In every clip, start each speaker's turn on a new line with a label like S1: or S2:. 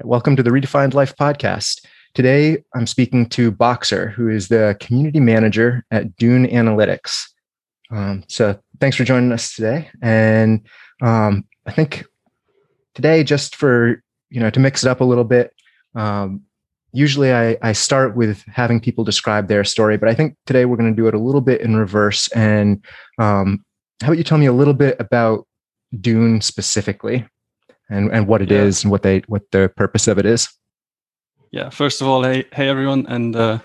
S1: Welcome to the Redefined Life podcast. Today, I'm speaking to Boxer, who is the community manager at Dune Analytics. Um, so, thanks for joining us today. And um, I think today, just for you know, to mix it up a little bit, um, usually I, I start with having people describe their story, but I think today we're going to do it a little bit in reverse. And um, how about you tell me a little bit about Dune specifically? And, and what it yeah. is and what they what the purpose of it is.
S2: Yeah, first of all, hey hey everyone, and uh,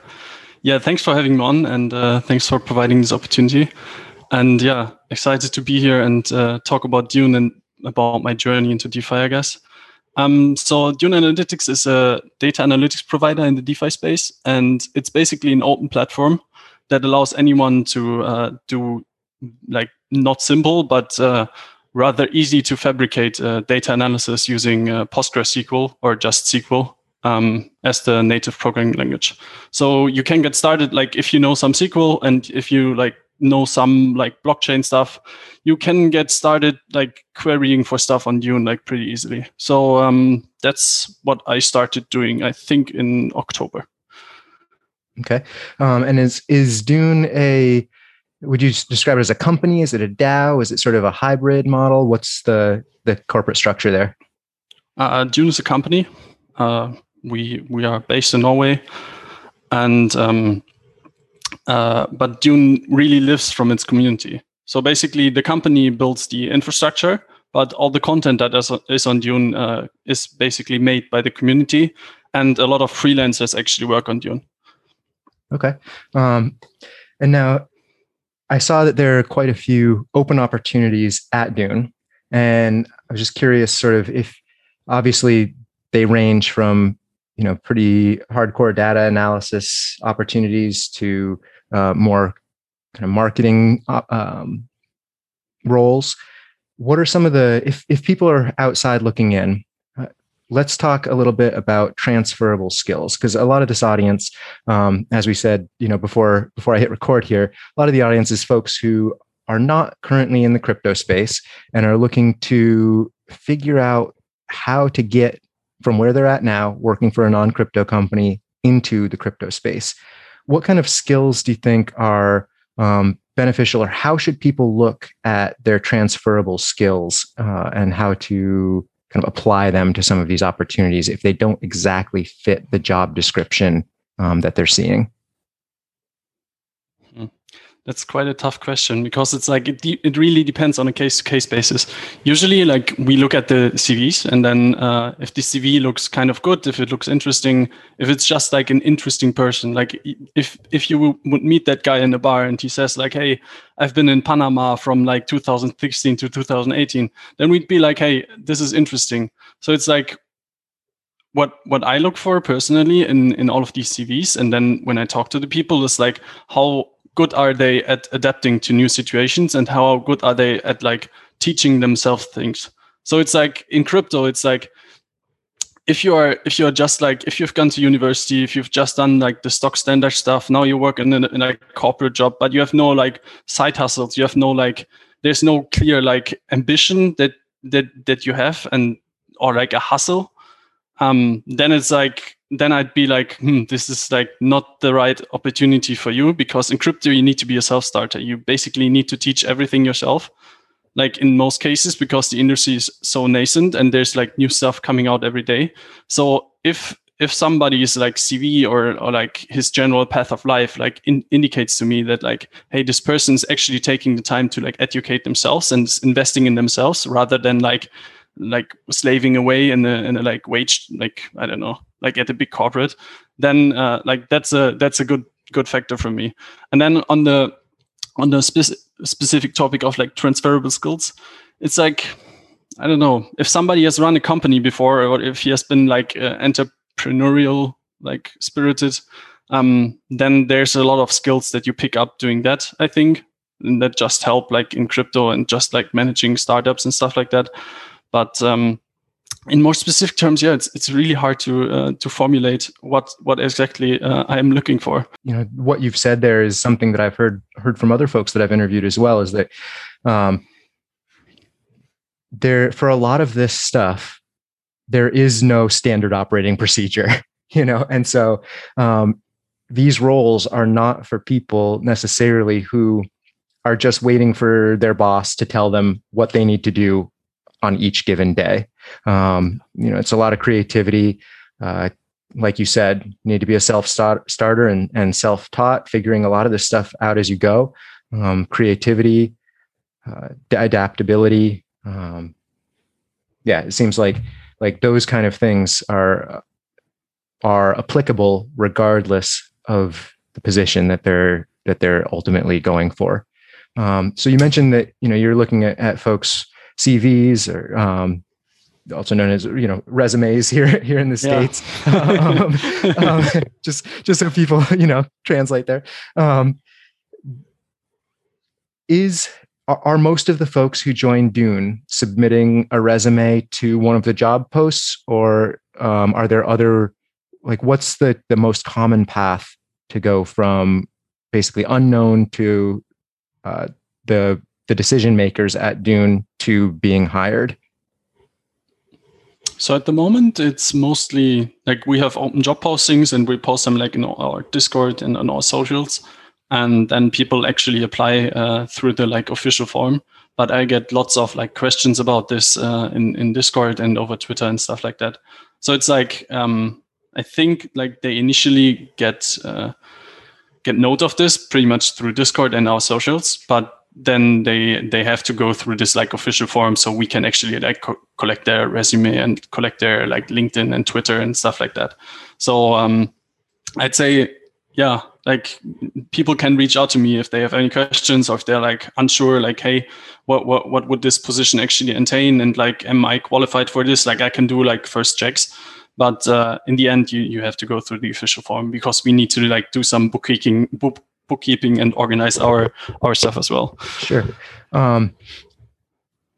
S2: yeah, thanks for having me on, and uh, thanks for providing this opportunity. And yeah, excited to be here and uh, talk about Dune and about my journey into DeFi, I guess. Um, so Dune Analytics is a data analytics provider in the DeFi space, and it's basically an open platform that allows anyone to uh, do like not simple but uh, rather easy to fabricate uh, data analysis using uh, PostgreSQL or just SQL um, as the native programming language. So you can get started like if you know some SQL and if you like know some like blockchain stuff, you can get started like querying for stuff on Dune like pretty easily. So um, that's what I started doing. I think in October.
S1: Okay, um, and is is Dune a would you describe it as a company? Is it a DAO? Is it sort of a hybrid model? What's the the corporate structure there?
S2: Uh, Dune is a company. Uh, we we are based in Norway, and um, uh, but Dune really lives from its community. So basically, the company builds the infrastructure, but all the content that is, is on Dune uh, is basically made by the community, and a lot of freelancers actually work on Dune.
S1: Okay, um, and now I saw that there are quite a few open opportunities at Dune. And I was just curious, sort of, if obviously they range from you know pretty hardcore data analysis opportunities to uh, more kind of marketing uh, um, roles. What are some of the if if people are outside looking in? Let's talk a little bit about transferable skills because a lot of this audience um, as we said you know before before i hit record here a lot of the audience is folks who are not currently in the crypto space and are looking to figure out how to get from where they're at now working for a non-crypto company into the crypto space. What kind of skills do you think are um, beneficial or how should people look at their transferable skills uh, and how to kind of apply them to some of these opportunities if they don't exactly fit the job description um, that they're seeing?
S2: That's quite a tough question because it's like it, it really depends on a case to case basis. Usually, like we look at the CVs, and then uh, if the CV looks kind of good, if it looks interesting, if it's just like an interesting person, like if if you would meet that guy in a bar and he says like, "Hey, I've been in Panama from like 2016 to 2018," then we'd be like, "Hey, this is interesting." So it's like what what I look for personally in in all of these CVs, and then when I talk to the people, is like how good are they at adapting to new situations and how good are they at like teaching themselves things. So it's like in crypto it's like if you are if you are just like if you've gone to university if you've just done like the stock standard stuff now you work in a, in a corporate job but you have no like side hustles you have no like there's no clear like ambition that that that you have and or like a hustle um then it's like then I'd be like, hmm, this is like not the right opportunity for you because in crypto you need to be a self starter. You basically need to teach everything yourself, like in most cases because the industry is so nascent and there's like new stuff coming out every day. So if if somebody is like CV or or like his general path of life like in, indicates to me that like hey this person's actually taking the time to like educate themselves and investing in themselves rather than like like slaving away in a in a like wage like I don't know like at a big corporate, then uh, like that's a that's a good good factor for me. And then on the on the spec- specific topic of like transferable skills, it's like I don't know if somebody has run a company before or if he has been like uh, entrepreneurial like spirited, um, then there's a lot of skills that you pick up doing that. I think and that just help like in crypto and just like managing startups and stuff like that. But um, in more specific terms, yeah, it's it's really hard to uh, to formulate what what exactly uh, I am looking for.
S1: You know, what you've said there is something that I've heard heard from other folks that I've interviewed as well. Is that um, there for a lot of this stuff, there is no standard operating procedure, you know, and so um, these roles are not for people necessarily who are just waiting for their boss to tell them what they need to do on each given day. Um, you know, it's a lot of creativity. Uh, like you said, you need to be a self starter and, and self taught, figuring a lot of this stuff out as you go. Um, creativity, uh, adaptability. Um, yeah, it seems like like those kind of things are are applicable regardless of the position that they're that they're ultimately going for. Um, so you mentioned that you know you're looking at, at folks CVs or um, also known as you know resumes here here in the states. Yeah. um, um, just just so people you know translate there. Um, is are, are most of the folks who join Dune submitting a resume to one of the job posts, or um, are there other like what's the the most common path to go from basically unknown to uh, the the decision makers at Dune to being hired?
S2: So at the moment, it's mostly like we have open job postings and we post them like in our Discord and on our socials, and then people actually apply uh, through the like official form. But I get lots of like questions about this uh, in in Discord and over Twitter and stuff like that. So it's like um, I think like they initially get uh, get note of this pretty much through Discord and our socials, but then they they have to go through this like official form so we can actually like co- collect their resume and collect their like linkedin and twitter and stuff like that. So um i'd say yeah like people can reach out to me if they have any questions or if they're like unsure like hey what what what would this position actually entail? And like am i qualified for this? Like i can do like first checks. But uh, in the end you, you have to go through the official form because we need to like do some bookkeeping book, bookkeeping and organize our our stuff as well.
S1: Sure. Um,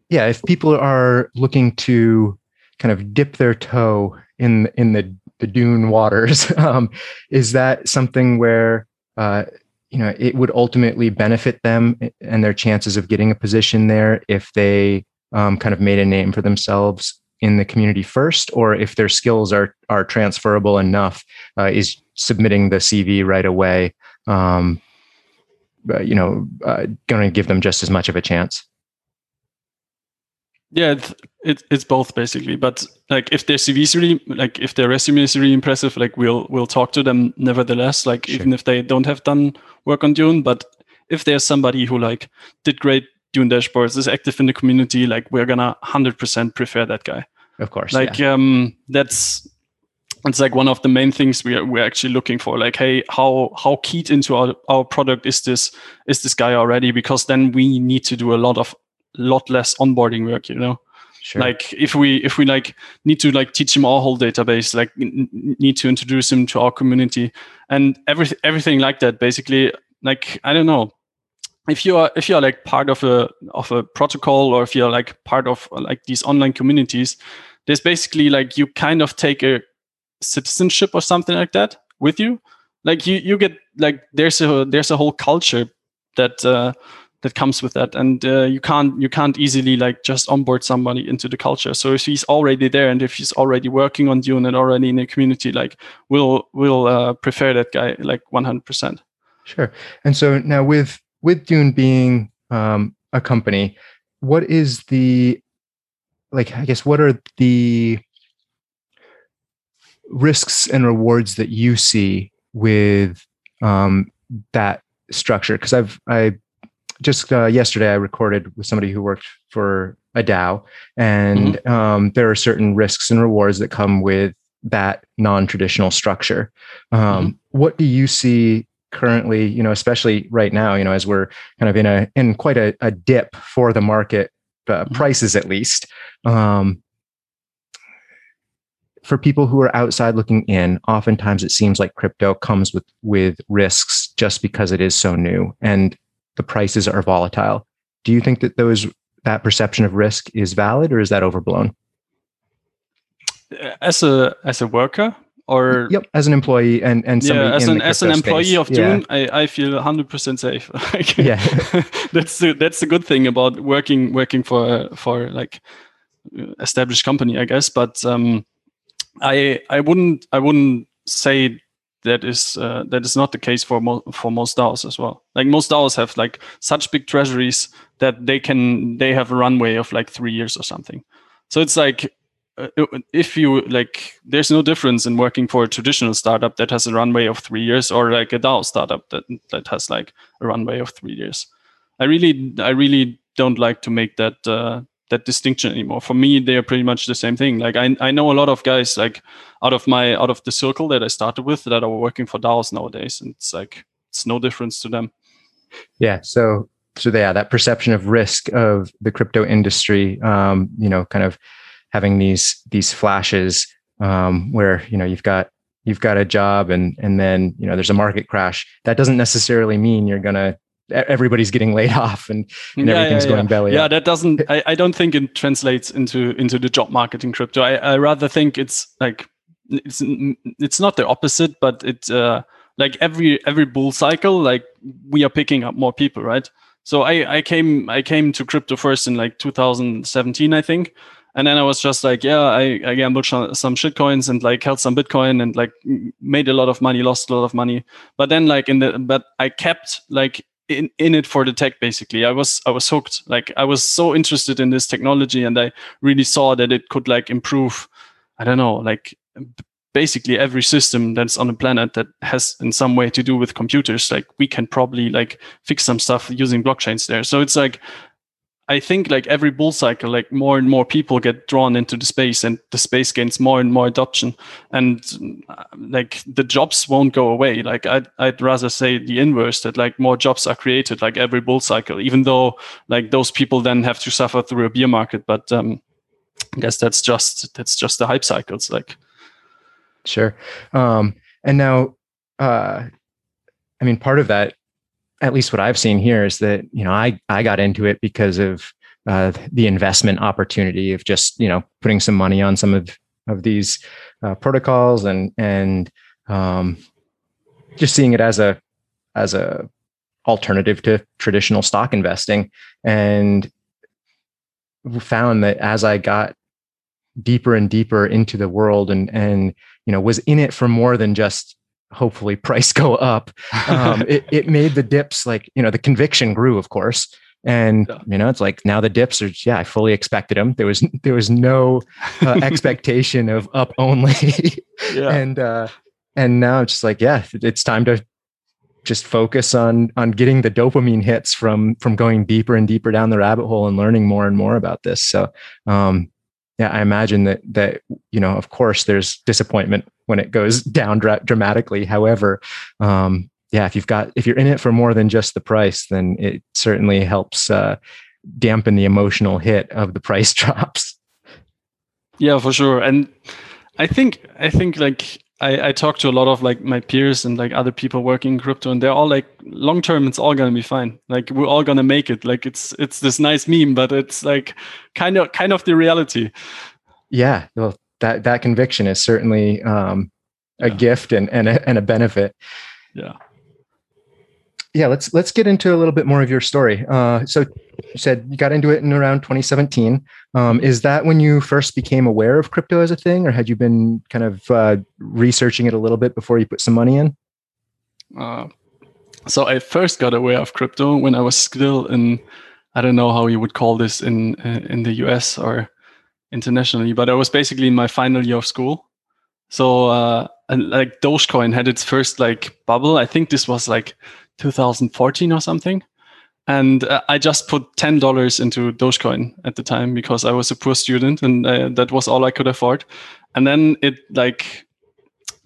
S1: yeah, if people are looking to kind of dip their toe in in the the dune waters, um, is that something where uh, you know it would ultimately benefit them and their chances of getting a position there if they um, kind of made a name for themselves in the community first, or if their skills are are transferable enough, uh, is submitting the CV right away um, you know, uh, going to give them just as much of a chance.
S2: Yeah, it's, it, it's both basically. But like, if their CV is really like, if their resume is really impressive, like we'll we'll talk to them nevertheless. Like, sure. even if they don't have done work on Dune, but if there's somebody who like did great Dune dashboards, is active in the community, like we're gonna hundred percent prefer that guy.
S1: Of course,
S2: like yeah. um, that's it's like one of the main things we are, we're actually looking for like hey how how keyed into our, our product is this is this guy already? Because then we need to do a lot of lot less onboarding work you know? Sure. like if we if we like need to like teach him our whole database like n- need to introduce him to our community and everything everything like that basically like i don't know. If you are if you are like part of a of a protocol or if you're like part of like these online communities there's basically like you kind of take a citizenship or something like that with you? Like you you get like there's a there's a whole culture that uh, that comes with that. And uh, you can't you can't easily like just onboard somebody into the culture. So if he's already there and if he's already working on dune and already in a community like we'll we'll uh, prefer that guy like 100%
S1: sure. And so now with with dune being um, a company what is the like i guess what are the risks and rewards that you see with um, that structure? Because I've I just uh, yesterday I recorded with somebody who worked for a DAO, and mm-hmm. um, there are certain risks and rewards that come with that non-traditional structure. Um, mm-hmm. What do you see currently? You know, especially right now, you know, as we're kind of in a in quite a, a dip for the market uh, mm-hmm. prices, at least. Um, for people who are outside looking in, oftentimes it seems like crypto comes with with risks just because it is so new and the prices are volatile. Do you think that those that perception of risk is valid or is that overblown?
S2: As a as a worker or
S1: yep, as an employee and and
S2: yeah, as an as an employee space. of Dune, yeah. I, I feel hundred percent safe. yeah, that's the that's the good thing about working working for for like established company, I guess. But um, I I wouldn't I wouldn't say that is uh, that is not the case for mo- for most DAOs as well. Like most DAOs have like such big treasuries that they can they have a runway of like three years or something. So it's like uh, if you like, there's no difference in working for a traditional startup that has a runway of three years or like a DAO startup that that has like a runway of three years. I really I really don't like to make that uh, that distinction anymore. For me, they are pretty much the same thing. Like I, I know a lot of guys like out of my out of the circle that I started with that are working for DAOs nowadays, and it's like it's no difference to them.
S1: Yeah. So so yeah, that perception of risk of the crypto industry, um, you know, kind of having these these flashes um, where you know you've got you've got a job and and then you know there's a market crash. That doesn't necessarily mean you're gonna everybody's getting laid off and, and yeah, everything's
S2: yeah,
S1: going
S2: yeah.
S1: belly
S2: yeah
S1: up.
S2: that doesn't I, I don't think it translates into into the job market in crypto i, I rather think it's like it's it's not the opposite but it uh like every every bull cycle like we are picking up more people right so i i came i came to crypto first in like 2017 i think and then I was just like, yeah, I, I gambled some shit coins and like held some Bitcoin and like made a lot of money, lost a lot of money. But then like in the, but I kept like in, in it for the tech basically. I was i was hooked. Like i was so interested in this technology and i really saw that it could like improve i don't know like basically every system that's on the planet that has in some way to do with computers. Like we can probably like fix some stuff using blockchains there. So it's like I think like every bull cycle, like more and more people get drawn into the space and the space gains more and more adoption. And uh, like the jobs won't go away. Like I'd, I'd rather say the inverse that like more jobs are created like every bull cycle, even though like those people then have to suffer through a bear market. But um, I guess that's just, that's just the hype cycles. Like,
S1: sure. Um, and now, uh, I mean, part of that at least what I've seen here is that you know I I got into it because of uh, the investment opportunity of just you know putting some money on some of of these uh, protocols and and um, just seeing it as a as a alternative to traditional stock investing. And found that as I got deeper and deeper into the world and and you know was in it for more than just hopefully price go up. Um, it, it made the dips like you know the conviction grew of course. And yeah. you know it's like now the dips are yeah i fully expected them there was there was no uh, expectation of up only. Yeah. and uh and now it's just like yeah it's time to just focus on on getting the dopamine hits from from going deeper and deeper down the rabbit hole and learning more and more about this. So um yeah, I imagine that that you know, of course, there's disappointment when it goes down dra- dramatically. However, um, yeah, if you've got if you're in it for more than just the price, then it certainly helps uh, dampen the emotional hit of the price drops.
S2: Yeah, for sure, and I think I think like I, I talk to a lot of like my peers and like other people working in crypto and they're all like long term it's all gonna be fine. Like we're all gonna make it. Like it's it's this nice meme but it's like kind of kind of the reality.
S1: Yeah. Well that that conviction is certainly um a yeah. gift and and a, and a benefit.
S2: Yeah
S1: yeah let's let's get into a little bit more of your story. Uh, so you said you got into it in around 2017 um, is that when you first became aware of crypto as a thing or had you been kind of uh, researching it a little bit before you put some money in?
S2: Uh, so i first got aware of crypto when i was still in i don't know how you would call this in uh, in the us or internationally but i was basically in my final year of school. So uh, and like Dogecoin had its first like bubble. I think this was like 2014 or something. And uh, I just put ten dollars into Dogecoin at the time because I was a poor student and uh, that was all I could afford. And then it like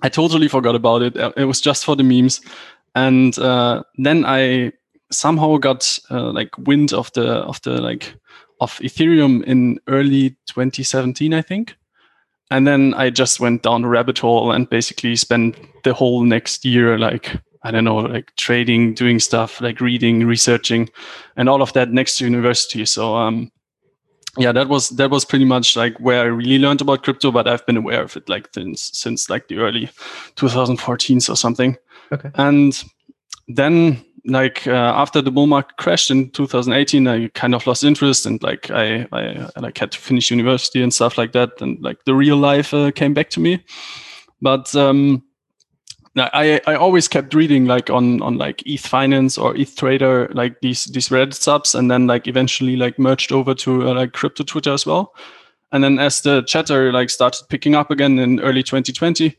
S2: I totally forgot about it. Uh, it was just for the memes. And uh, then I somehow got uh, like wind of the of the like of Ethereum in early 2017, I think. And then I just went down the rabbit hole and basically spent the whole next year like I don't know, like trading, doing stuff, like reading, researching, and all of that next to university. So um, yeah, that was that was pretty much like where I really learned about crypto. But I've been aware of it like since since like the early 2014s or something.
S1: Okay.
S2: And then like uh, after the bull market crashed in 2018 i kind of lost interest and like i i, I like had to finish university and stuff like that and like the real life uh, came back to me but um I, I always kept reading like on on like ETH Finance or ETH Trader like these these Reddit subs and then like eventually like merged over to uh, like crypto Twitter as well. And then as the chatter like started picking up again in early 2020,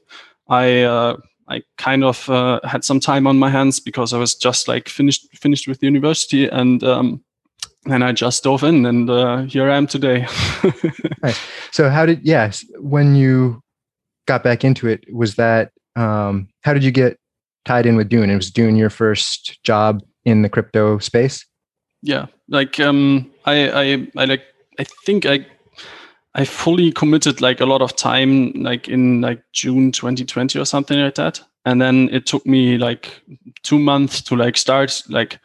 S2: I uh, I kind of uh, had some time on my hands because I was just like finished finished with university and um, and I just dove in and uh, here I am today.
S1: So how did yes when you got back into it was that um, how did you get tied in with Dune? It was Dune your first job in the crypto space?
S2: Yeah, like um, I, I, I like, I think I, I fully committed like a lot of time, like in like June 2020 or something like that. And then it took me like two months to like start like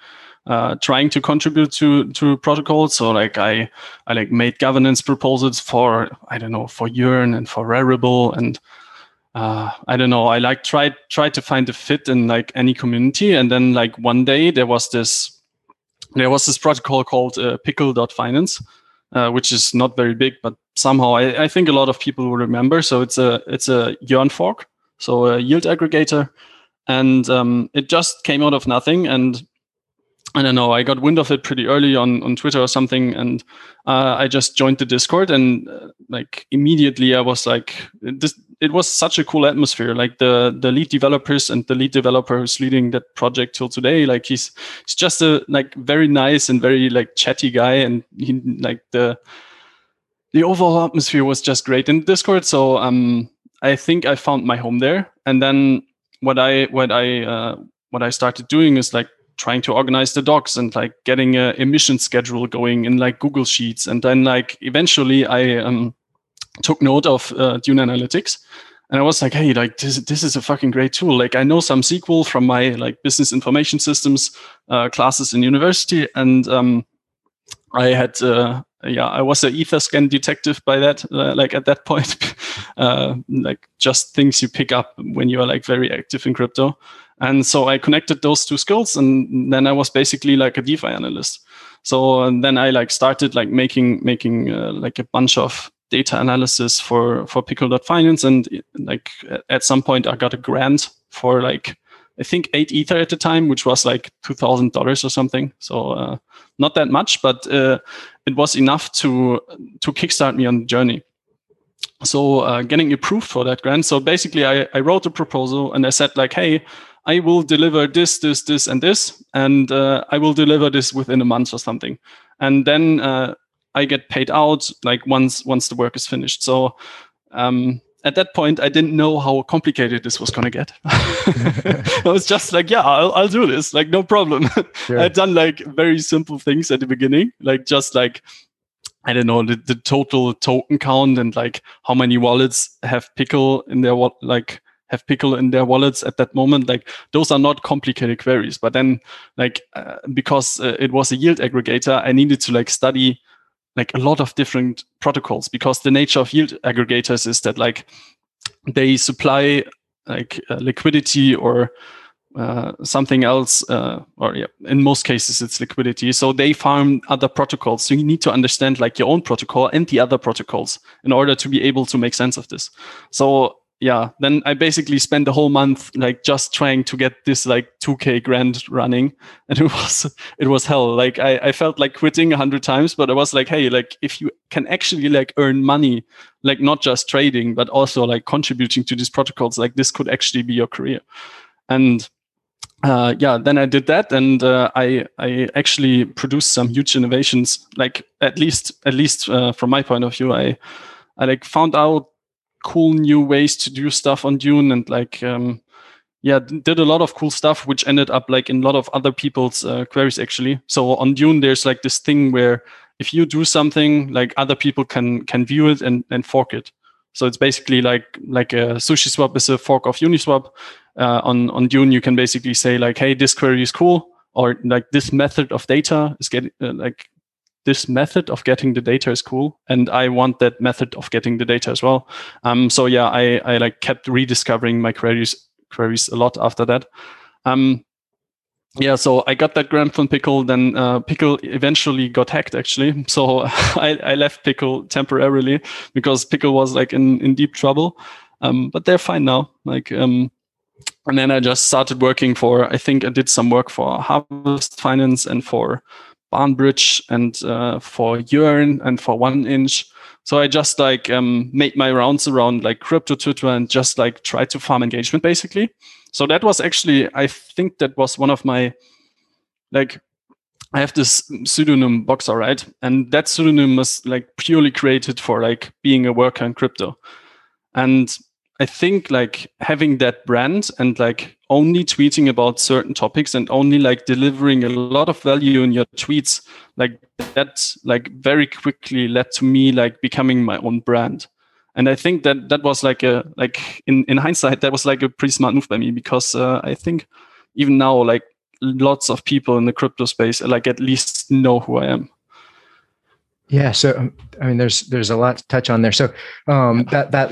S2: uh, trying to contribute to to protocols. So like I I like made governance proposals for I don't know for Yearn and for Rarible and uh, I don't know. I like tried tried to find a fit in like any community, and then like one day there was this there was this protocol called uh, Pickle.finance, uh, which is not very big, but somehow I, I, think a lot of people will remember. So it's a it's a Yearn fork, so a yield aggregator, and um, it just came out of nothing. And I don't know. I got wind of it pretty early on on Twitter or something, and uh, I just joined the Discord, and uh, like immediately I was like, this. It was such a cool atmosphere. Like the the lead developers and the lead developer who's leading that project till today, like he's he's just a like very nice and very like chatty guy, and he like the the overall atmosphere was just great in Discord. So um, I think I found my home there, and then what I what I uh, what I started doing is like trying to organize the docs and like getting a emission schedule going in like Google Sheets. And then like eventually I um, took note of uh, Dune Analytics. And I was like, hey, like this, this is a fucking great tool. Like I know some SQL from my like business information systems uh, classes in university, and um, I had uh, yeah, I was an Etherscan detective by that, uh, like at that point, uh, like just things you pick up when you are like very active in crypto. And so I connected those two skills, and then I was basically like a DeFi analyst. So then I like started like making making uh, like a bunch of data analysis for for Pickle.finance, and like at some point I got a grant for like I think eight ether at the time, which was like two thousand dollars or something. So uh, not that much, but uh, it was enough to to kickstart me on the journey so uh, getting approved for that grant so basically I, I wrote a proposal and i said like hey I will deliver this, this, this, and this, and uh, I will deliver this within a month or something, and then uh, I get paid out like once once the work is finished. So um, at that point, I didn't know how complicated this was gonna get. I was just like, yeah, I'll, I'll do this, like no problem. Sure. I'd done like very simple things at the beginning, like just like I don't know the, the total token count and like how many wallets have Pickle in their like have Pickle in their wallets at that moment. Like those are not complicated queries. But then, like uh, because uh, it was a yield aggregator, I needed to like study like a lot of different protocols because the nature of yield aggregators is that like they supply like uh, liquidity or uh, something else, uh, or yeah, in most cases it's liquidity. So they farm other protocols. So you need to understand like your own protocol and the other protocols in order to be able to make sense of this. So yeah, then I basically spent the whole month like just trying to get this like 2k grant running. And it was, it was hell. Like I, I felt like quitting a hundred times, but I was like, Hey, like if you can actually like earn money, like not just trading, but also like contributing to these protocols, like this could actually be your career. And uh, yeah, then I did that, and uh, I I actually produced some huge innovations. Like at least at least uh, from my point of view, I I like found out cool new ways to do stuff on Dune and like um, yeah did a lot of cool stuff which ended up like in a lot of other people's uh, queries actually so on Dune there's like this thing where if you do something like other people can can view it and, and fork it so it's basically like like a SushiSwap is a fork of Uniswap. Uh, on on Dune, you can basically say like, "Hey, this query is cool," or like this method of data is getting uh, like this method of getting the data is cool and i want that method of getting the data as well um, so yeah i i like kept rediscovering my queries queries a lot after that um, yeah, so I got that grant from Pickle. Then uh, Pickle eventually got hacked, actually. So I, I left Pickle temporarily because Pickle was like in, in deep trouble. Um, but they're fine now. Like, um, and then I just started working for. I think I did some work for Harvest Finance and for Barnbridge and uh, for Yearn and for 1inch. So I just like um, made my rounds around like crypto Twitter and just like try to farm engagement basically. So that was actually, I think that was one of my, like, I have this pseudonym Boxer, right? And that pseudonym was like purely created for like being a worker in crypto. And I think like having that brand and like only tweeting about certain topics and only like delivering a lot of value in your tweets, like that like very quickly led to me like becoming my own brand and I think that that was like a like in in hindsight that was like a pretty smart move by me because uh, I think even now like lots of people in the crypto space like at least know who I am.
S1: Yeah, so um, I mean, there's there's a lot to touch on there. So um, that that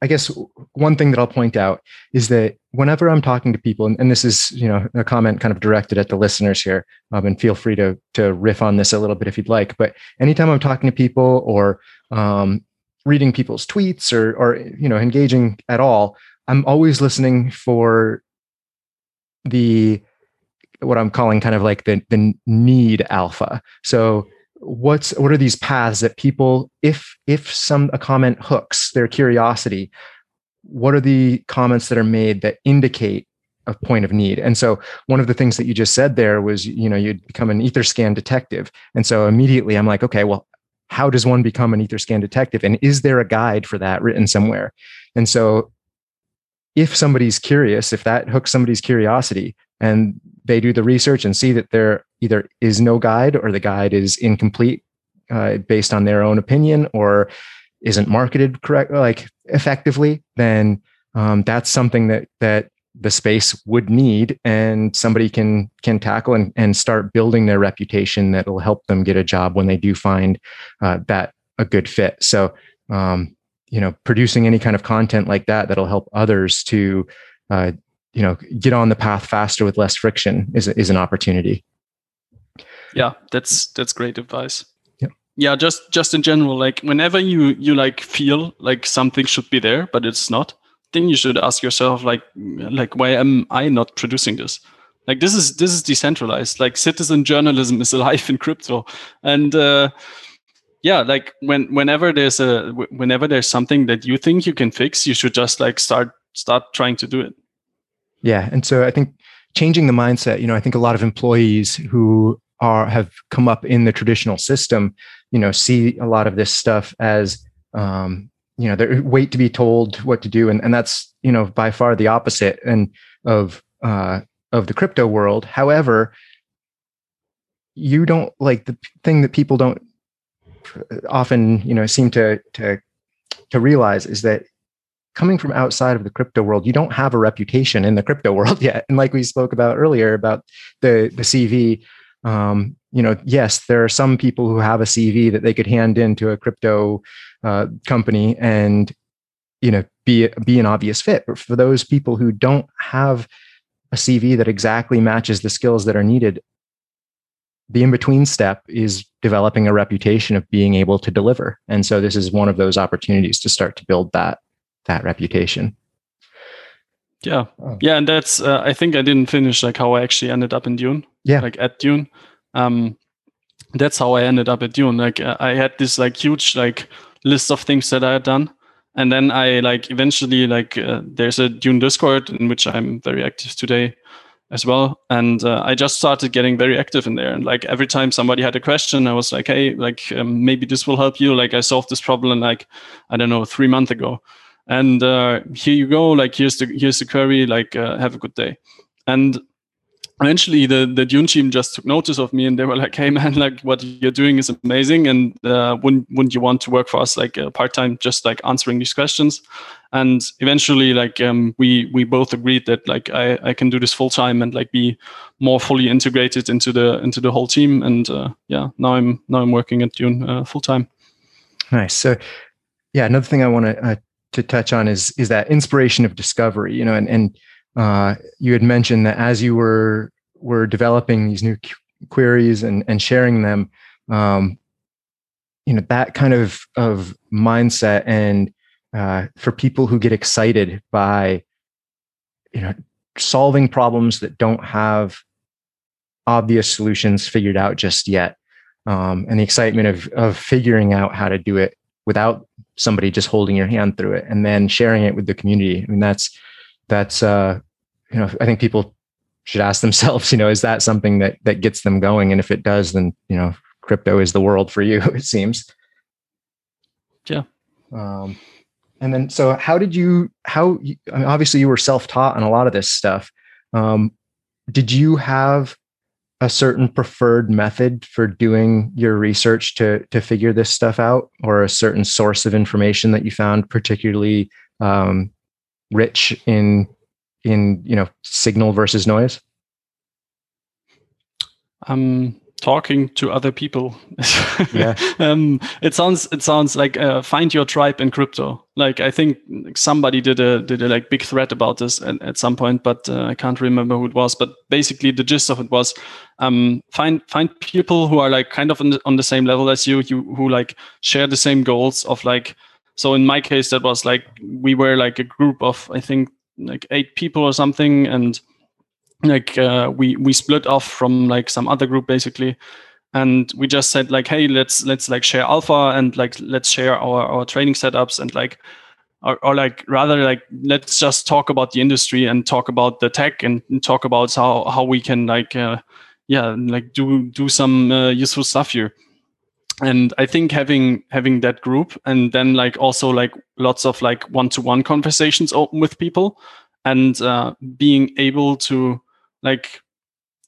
S1: I guess one thing that I'll point out is that whenever I'm talking to people, and, and this is you know a comment kind of directed at the listeners here, um, and feel free to to riff on this a little bit if you'd like. But anytime I'm talking to people or um, reading people's tweets or or you know engaging at all i'm always listening for the what i'm calling kind of like the the need alpha so what's what are these paths that people if if some a comment hooks their curiosity what are the comments that are made that indicate a point of need? And so one of the things that you just said there was you know you'd become an etherscan detective. And so immediately i'm like okay well how does one become an etherscan detective? And is there a guide for that written somewhere? And so if somebody's curious if that hooks somebody's curiosity and they do the research and see that there either is no guide or the guide is incomplete uh, based on their own opinion or isn't marketed correct like effectively then um, that's something that that the space would need and somebody can can tackle and, and start building their reputation that will help them get a job when they do find uh, that a good fit. So um, you know producing any kind of content like that that'll help others to uh, you know get on the path faster with less friction is, is an opportunity
S2: yeah that's that's great advice. Yeah. Yeah just just in general like whenever you you like feel like something should be there but it's not then you should ask yourself like like why am i not producing this? Like this is this is decentralized. Like citizen journalism is alive in crypto. And uh, yeah like when whenever there's a whenever there's something that you think you can fix you should just like start start trying to do it.
S1: Yeah and so i think changing the mindset you know i think a lot of employees who are have come up in the traditional system you know see a lot of this stuff as um, you know they wait to be told what to do. And, and that's you know by far the opposite and of uh of the crypto world. However you don't like the thing that people don't often you know seem to to to realize is that coming from outside of the crypto world you don't have a reputation in the crypto world yet. And like we spoke about earlier about the the cv um, you know yes there are some people who have a cv that they could hand in to a crypto uh, company and you know be be an obvious fit. But for those people who don't have a cv that exactly matches the skills that are needed the in between step is developing a reputation of being able to deliver. And so this is one of those opportunities to start to build that that reputation
S2: yeah oh. yeah and that's uh, i think i didn't finish like how i actually ended up in dune
S1: yeah
S2: like at dune um that's how i ended up at dune like uh, i had this like huge like list of things that I had done. And then I like eventually like uh, there's a Dune Discord in which I'm very active today as well. And uh, I just started getting very active in there. And like every time somebody had a question, I was like, hey, like um, maybe this will help you. Like I solved this problem like I don't know three months ago. And uh, here you go. Like here's the here's the query. Like uh, have a good day. And eventually the the Dune team just took notice of me and they were like, "Hey man, like what you're doing is amazing, and uh, wouldn't wouldn't you want to work for us like uh, part time, just like answering these questions?" And eventually, like um, we we both agreed that like I I can do this full time and like be more fully integrated into the into the whole team. And uh, yeah, now I'm now I'm working at Dune uh, full time.
S1: Nice. So yeah, another thing I want to to touch on is is that inspiration of discovery. You know, and and uh, you had mentioned that as you were were developing these new qu- queries and and sharing them um, you know that kind of of mindset and uh, for people who get excited by you know solving problems that don't have obvious solutions figured out just yet um, and the excitement of of figuring out how to do it without somebody just holding your hand through it and then sharing it with the community. I mean that's that's uh you know i think people should ask themselves you know is that something that that gets them going? And if it does then you know crypto is the world for you it seems.
S2: Yeah.
S1: Um and then so how did you how I mean, obviously you were self-taught on a lot of this stuff. Um did you have a certain preferred method for doing your research to to figure this stuff out or a certain source of information that you found particularly um, rich in in you know signal versus noise?
S2: Um talking to other people.
S1: Yeah.
S2: Um it sounds it sounds like uh, find your tribe in crypto. Like i think somebody did a did a like big thread about this at, at some point but uh, i can't remember who it was. But basically the gist of it was um find find people who are like kind of on the, on the same level as you you who like share the same goals of like so in my case that was like we were like a group of i think like eight people or something and like uh, we we split off from like some other group basically. And we just said like hey let's let's like share alpha and like let's share our our training setups and like or, or like rather like let's just talk about the industry and talk about the tech and, and talk about how how we can like uh, yeah like do do some uh, useful stuff here. And i think having having that group and then like also like lots of like one-to-one conversations open with people and uh, being able to like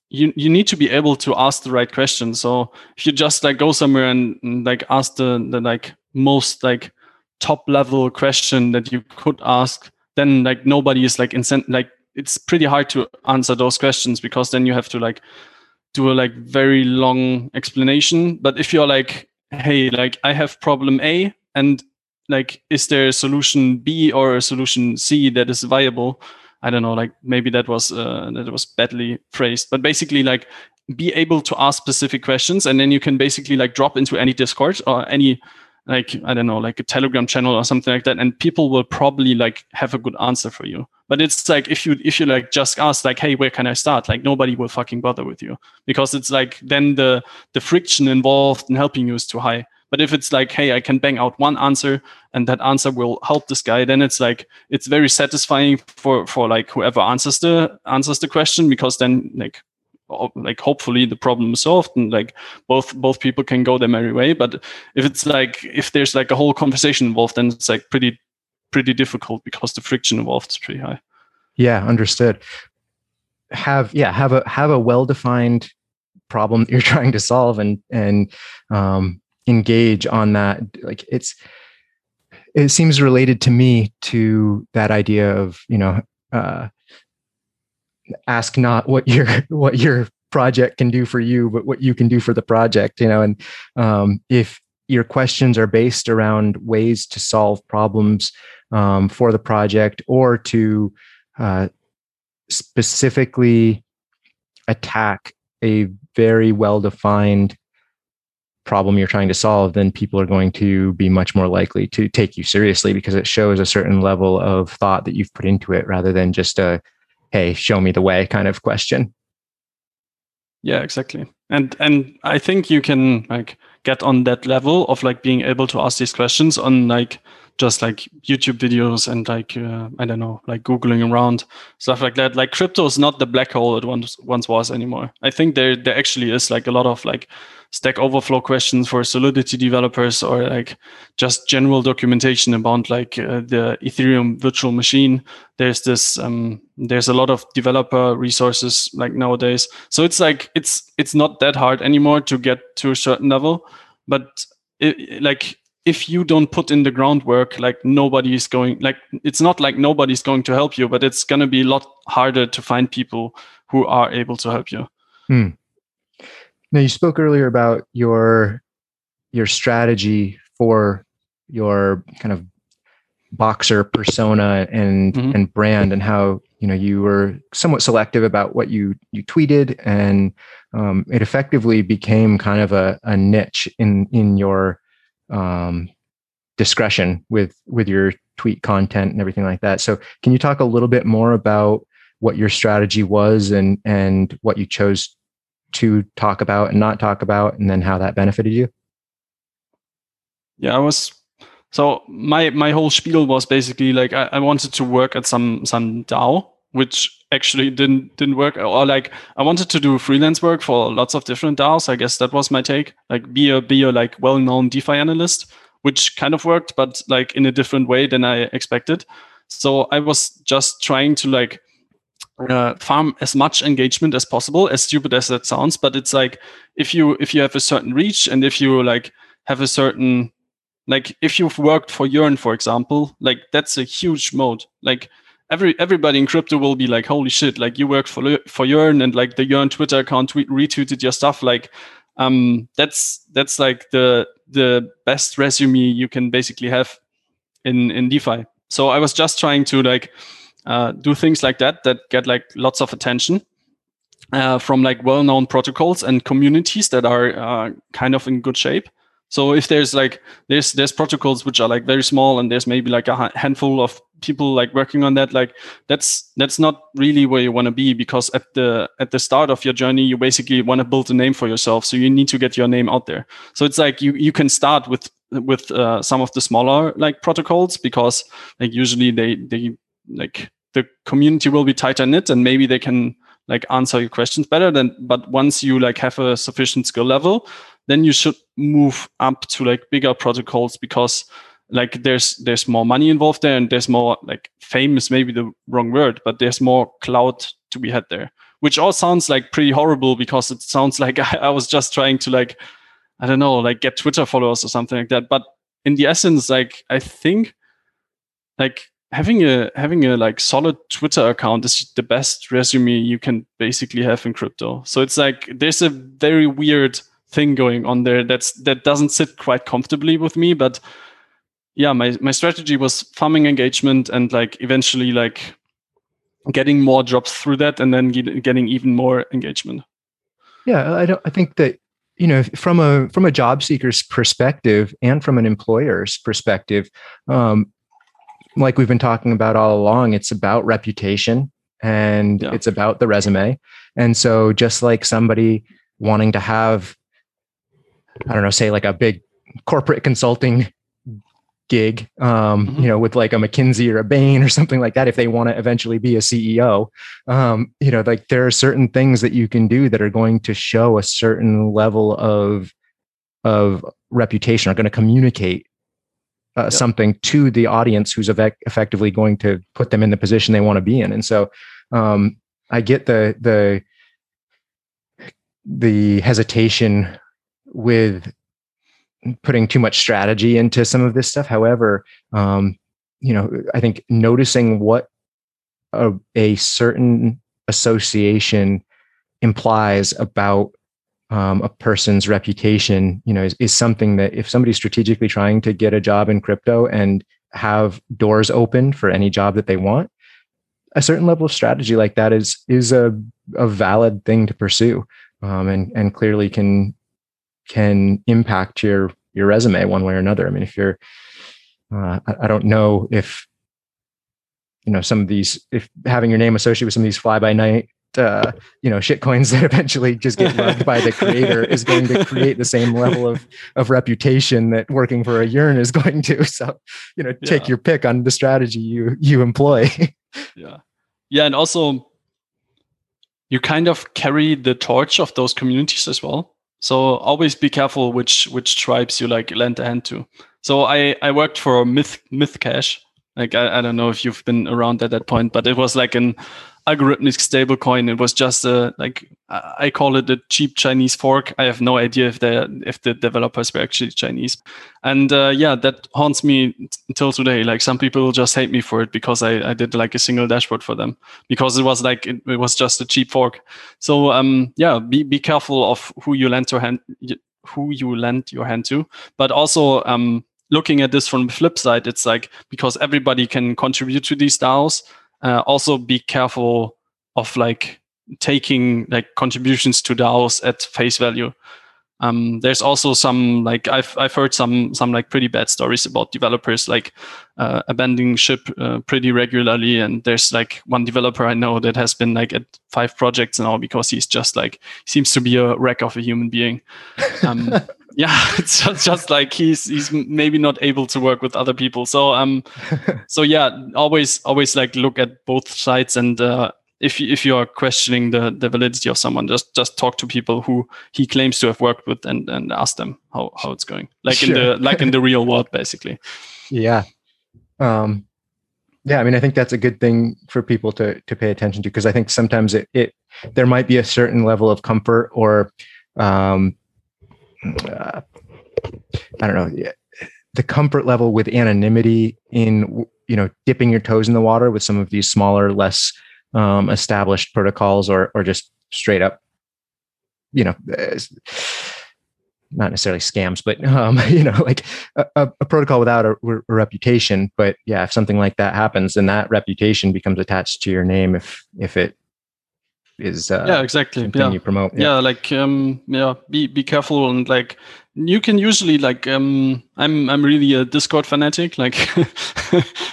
S2: you you need to be able to ask the right question so if you just like go somewhere and, and like ask the, the like most like top level question that you could ask then like nobody is like incent like it's pretty hard to answer those questions because then you have to like do a like very long explanation. But if you're like hey like i have problem a and like is there a solution b or a solution c that is viable I don't know, like maybe that was uh, that was badly phrased, but basically like be able to ask specific questions, and then you can basically like drop into any Discord or any like I don't know, like a Telegram channel or something like that, and people will probably like have a good answer for you. But it's like if you if you like just ask like, hey, where can I start? Like nobody will fucking bother with you because it's like then the the friction involved in helping you is too high. But if it's like, hey, I can bang out one answer and that answer will help this guy, then it's like it's very satisfying for for like whoever answers the answers the question because then like like hopefully the problem is solved and like both both people can go their merry way. But if it's like if there's like a whole conversation involved, then it's like pretty pretty difficult because the friction involved is pretty high.
S1: Yeah, understood. Have yeah, have a have a well defined problem that you're trying to solve and and um engage on that like it's it seems related to me to that idea of you know uh, ask not what your what your project can do for you but what you can do for the project you know and um, if your questions are based around ways to solve problems um, for the project or to uh, specifically attack a very well defined problem you're trying to solve, then people are going to be much more likely to take you seriously because it shows a certain level of thought that you've put into it rather than just a, hey, show me the way kind of question.
S2: Yeah, exactly. And and I think you can like get on that level of like being able to ask these questions on like just like YouTube videos and like uh, I don't know, like googling around stuff like that. Like crypto is not the black hole it once once was anymore. I think there there actually is like a lot of like Stack Overflow questions for Solidity developers or like just general documentation about like uh, the Ethereum virtual machine. There's this um, there's a lot of developer resources like nowadays. So it's like it's it's not that hard anymore to get to a certain level, but it, like if you don't put in the groundwork, like nobody is going, like it's not like nobody's going to help you, but it's going to be a lot harder to find people who are able to help you.
S1: Hmm. Now you spoke earlier about your your strategy for your kind of boxer persona and mm-hmm. and brand and how you know you were somewhat selective about what you you tweeted, and um, it effectively became kind of a, a niche in in your um, discretion with with your tweet content and everything like that. So, can you talk a little bit more about what your strategy was and and what you chose to talk about and not talk about, and then how that benefited you?
S2: Yeah, I was so my my whole spiel was basically like I, I wanted to work at some some DAO, which actually didn't didn't work. Or like I wanted to do freelance work for lots of different DAOs. I guess that was my take. Like be a be a like well known DeFi analyst, which kind of worked, but like in a different way than I expected. So I was just trying to like uh, farm as much engagement as possible, as stupid as that sounds. But it's like if you if you have a certain reach and if you like have a certain like if you've worked for Yearn, for example, like that's a huge mode. Like every everybody in crypto will be like, holy shit, like you work for for Yearn and like the Yearn Twitter account tweet, retweeted your stuff. Like um that's that's like the the best resume you can basically have in in DeFi. So I was just trying to like uh, do things like that that get like lots of attention uh, from like well-known protocols and communities that are uh, kind of in good shape so if there's like there's there's protocols which are like very small and there's maybe like a handful of people like working on that, like that's that's not really where you want to be because at the at the start of your journey you basically want to build a name for yourself. So you need to get your name out there. So it's like you you can start with with uh, some of the smaller like protocols because like usually they they like the community will be tighter knit and maybe they can like answer your questions better than but once you like have a sufficient skill level then you should move up to like bigger protocols because like there's there's more money involved there and there's more like fame is maybe the wrong word but there's more cloud to be had there which all sounds like pretty horrible because it sounds like I, I was just trying to like i don't know like get twitter followers or something like that. But in the essence like i think like having a having a like solid twitter account is the best resume you can basically have in crypto. So it's like there's a very weird thing going on there that's that doesn't sit quite comfortably with me but yeah my my strategy was farming engagement and like eventually like getting more drops through that and then get, getting even more engagement.
S1: Yeah i don't i think that you know from a from a job seeker's perspective and from an employer's perspective um like we've been talking about all along it's about reputation and yeah. it's about the resume and so just like somebody wanting to have I don't know, say like a big corporate consulting gig, um, mm-hmm. you know, with like a McKinsey or a Bain or something like that, if they want to eventually be a CEO, um, you know, like there are certain things that you can do that are going to show a certain level of of reputation, are going to communicate uh, yep. something to the audience who's ev- effectively going to put them in the position they want to be in. And so, um, I get the the the hesitation with putting too much strategy into some of this stuff. However, um, you know, I think noticing what a, a certain association implies about um, a person's reputation, you know, is, is something that if somebody's strategically trying to get a job in crypto and have doors open for any job that they want, a certain level of strategy like that is is a, a valid thing to pursue, um, and and clearly can can impact your your resume one way or another. I mean, if you're, uh, I, I, don't know if you know some of these, if having your name associated with some of these fly by night, uh, you know, shit coins that eventually just get loved by the creator is going to create the same level of of reputation that working for a yearn is going to. So, you know, take yeah. your pick on the strategy you you employ.
S2: yeah, yeah, and also you kind of carry the torch of those communities as well so always be careful which which tribes you like lend a hand to. So I I worked for Myth myth Mith Cash. Like I, I don't know if you've been around at that point, but it was like an algorithmic stablecoin. It was just a like I call it a cheap Chinese fork. I have no idea if the if the developers were actually Chinese, and uh, yeah, that haunts me until today. Like some people just hate me for it because I, I did like a single dashboard for them because it was like it, it was just a cheap fork. So um yeah, be be careful of who you lend your hand who you lend your hand to, but also um looking at this from the flip side, it's like because everybody can contribute to these DAOs uh, also be careful of like taking like contributions to DAOs at face value. Um, there's also some like I've I've heard some some like pretty bad stories about developers like uh, abandoning ship uh, pretty regularly, and there's like one developer I know that has been like at five projects now because he's just like seems to be a wreck of a human being. Um, yeah, it's just, just like he's he's maybe not able to work with other people. So um, so yeah, always always like look at both sides and uh, if you, if you are questioning the, the validity of someone, just just talk to people who he claims to have worked with and, and ask them how, how it's going, like sure. in the like in the real world, basically.
S1: Yeah, um, yeah. I mean, I think that's a good thing for people to to pay attention to because I think sometimes it it there might be a certain level of comfort or um, uh, I don't know the comfort level with anonymity in you know dipping your toes in the water with some of these smaller, less um, established protocols or or just straight up, you know, not necessarily scams, but um, you know, like a, a protocol without a, a, reputation. But yeah, if something like that happens, then that reputation becomes attached to your name if if it is uh,
S2: yeah exactly yeah.
S1: you promote
S2: yeah. yeah like um yeah be be careful and like you can usually like um i'm i'm really a discord fanatic like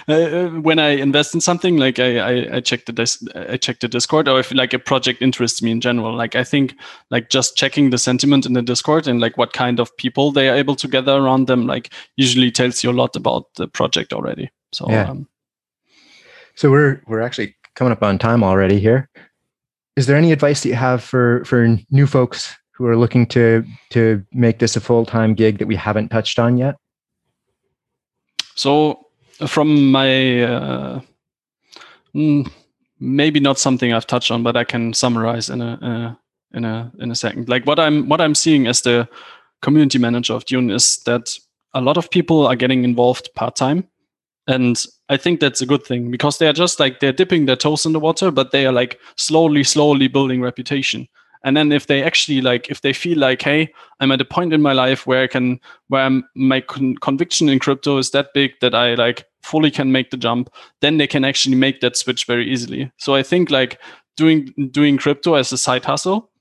S2: uh, when i invest in something like I, I i check the dis- i check the discord or if like a project interests me in general like i think like just checking the sentiment in the discord and like what kind of people they are able to gather around them like usually tells you a lot about the project already so
S1: yeah. Um, so we're we're actually coming up on time already here is there any advice that you have for for new folks who are looking to to make this a full-time gig that we haven't touched on yet?
S2: So from my uh, mm, maybe not something i've touched on but i can summarize in a, uh, in a in a second. Like what i'm what i'm seeing as the community manager of dune is that a lot of people are getting involved part-time and I think that's a good thing because they are just like they're dipping their toes in the water, but they are like slowly, slowly building reputation. And then if they actually like, if they feel like, hey, I'm at a point in my life where I can, where I'm, my con- conviction in crypto is that big that I like fully can make the jump, then they can actually make that switch very easily. So I think like doing doing crypto as a side hustle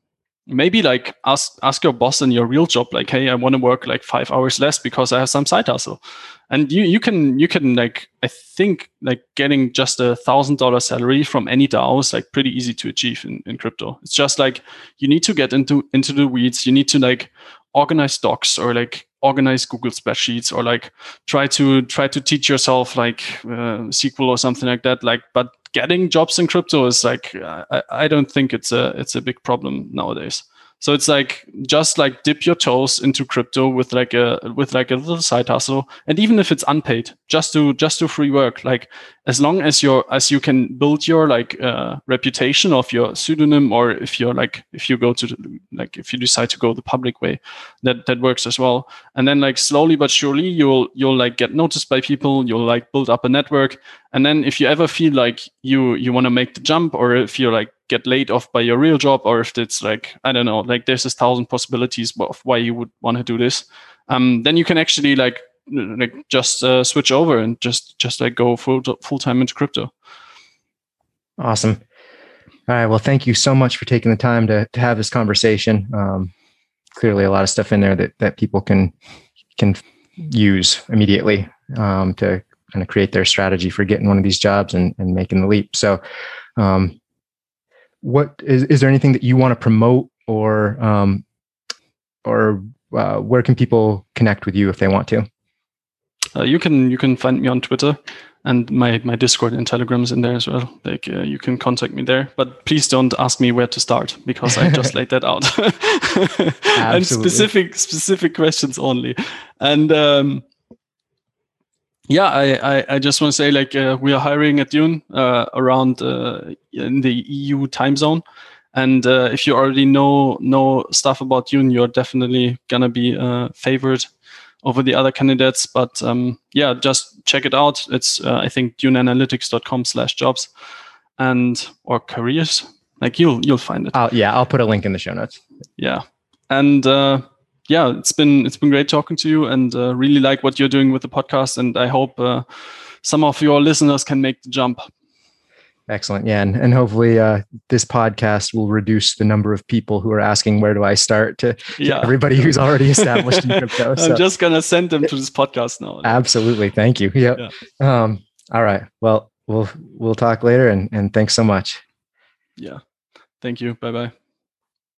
S2: maybe like ask ask your boss in your real job like hey i want to work like five hours less because i have some side hustle and you you can you can like i think like getting just a thousand dollar salary from any dao is like pretty easy to achieve in, in crypto. It's just like you need to get into into the weeds. You need to like organize docs or like organize google spreadsheets or like try to try to teach yourself like uh, sql or something like that. Like but getting jobs in crypto is like I, I don't think it's a it's a big problem nowadays. So it's like just like dip your toes into crypto with like a with like a little side hustle, and even if it's unpaid, just do just do free work. Like as long as you're as you can build your like uh, reputation of your pseudonym, or if you're like if you go to like if you decide to go the public way, that that works as well. And then like slowly but surely you'll you'll like get noticed by people. You'll like build up a network, and then if you ever feel like you you want to make the jump, or if you're like get laid off by your real job or if it's like i don't know like there's a thousand possibilities of why you would want to do this um, then you can actually like like just uh, switch over and just just like go full full time into crypto.
S1: Awesome. All right well thank you so much for taking the time to, to have this conversation. Um, clearly a lot of stuff in there that that people can can use immediately um, to kind of create their strategy for getting one of these jobs and, and making the leap. So um, what is, is there anything that you want to promote or um, or uh, where can people connect with you if they want to?
S2: Uh, you can you can find me on twitter and my my discord and telegrams in there as well. Like uh, you can contact me there but please don't ask me where to start because i just laid that out. And specific specific questions only. And um, yeah, I, I, I, just want to say like uh, we are hiring at Dune uh, around uh, in the EU time zone, and uh, if you already know know stuff about Dune, you're definitely gonna be uh, favored over the other candidates. But um, yeah, just check it out. It's uh, I think duneanalytics.com/jobs and or careers. Like you'll you'll find it.
S1: I'll, yeah, I'll put a link in the show notes.
S2: Yeah, and yeah, it's been it's been great talking to you, and uh, really like what you're doing with the podcast. And I hope uh, some of your listeners can make the jump.
S1: Excellent. Yeah. And, and hopefully uh, this podcast will reduce the number of people who are asking, where do I start to,
S2: yeah.
S1: everybody who's already established in crypto.
S2: So. I'm just going to send them to this podcast now.
S1: Absolutely. Thank you. Yep. Yeah. Um, all right. Well, we'll, we'll talk later and, and thanks so much.
S2: Yeah. Thank you. Bye bye.